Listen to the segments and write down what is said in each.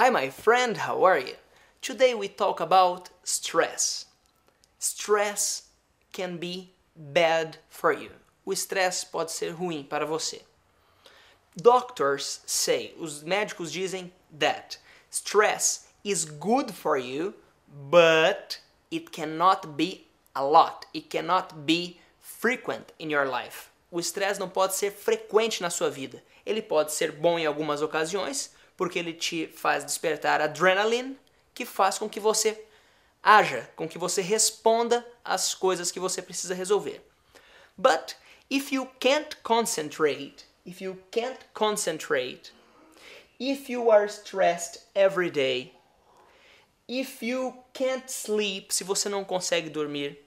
Hi, my friend, how are you? Today we talk about stress. Stress can be bad for you. O estresse pode ser ruim para você. Doctors say, os médicos dizem that stress is good for you, but it cannot be a lot. It cannot be frequent in your life. O estresse não pode ser frequente na sua vida. Ele pode ser bom em algumas ocasiões, porque ele te faz despertar adrenaline, que faz com que você haja, com que você responda às coisas que você precisa resolver. But if you can't concentrate, if you can't concentrate, if you are stressed every day, if you can't sleep, se você não consegue dormir,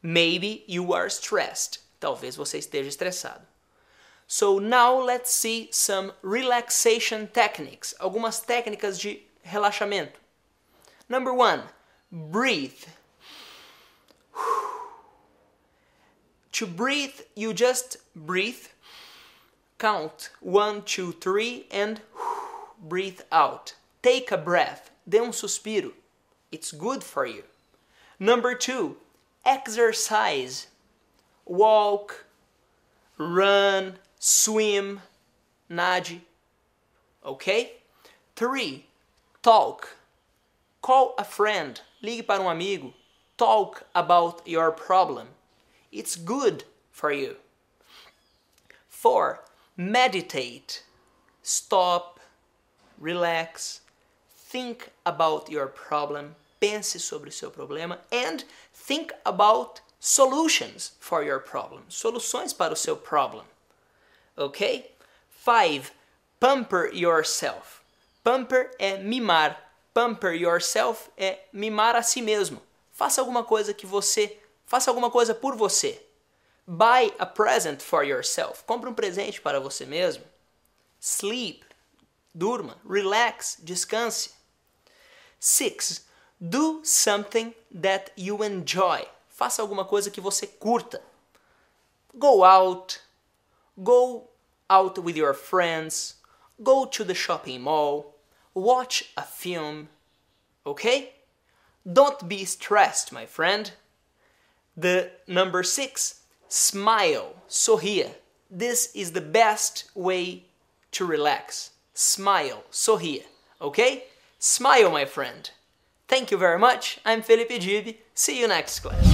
maybe you are stressed. Talvez você esteja estressado. So now let's see some relaxation techniques, algumas técnicas de relaxamento. Number one, breathe. To breathe, you just breathe, count one, two, three, and breathe out. Take a breath, dê um suspiro. It's good for you. Number two, exercise. Walk, run, swim, nade. Okay? Three, talk. Call a friend, ligue para um amigo. Talk about your problem. It's good for you. 4. Meditate. Stop, relax, think about your problem, pense sobre o seu problema and think about solutions for your problem. Soluções para o seu problem. Ok? 5. Pamper yourself. Pamper é mimar. Pamper yourself é mimar a si mesmo. Faça alguma coisa que você, faça alguma coisa por você. Buy a present for yourself. Compre um presente para você mesmo. Sleep. Durma. Relax. Descanse. 6. Do something that you enjoy. Faça alguma coisa que você curta. Go out. Go out with your friends. Go to the shopping mall. Watch a film. Okay? Don't be stressed, my friend. The number six, smile, sorria. This is the best way to relax. Smile, sorria. Okay? Smile, my friend. Thank you very much. I'm Felipe Gibi. See you next class.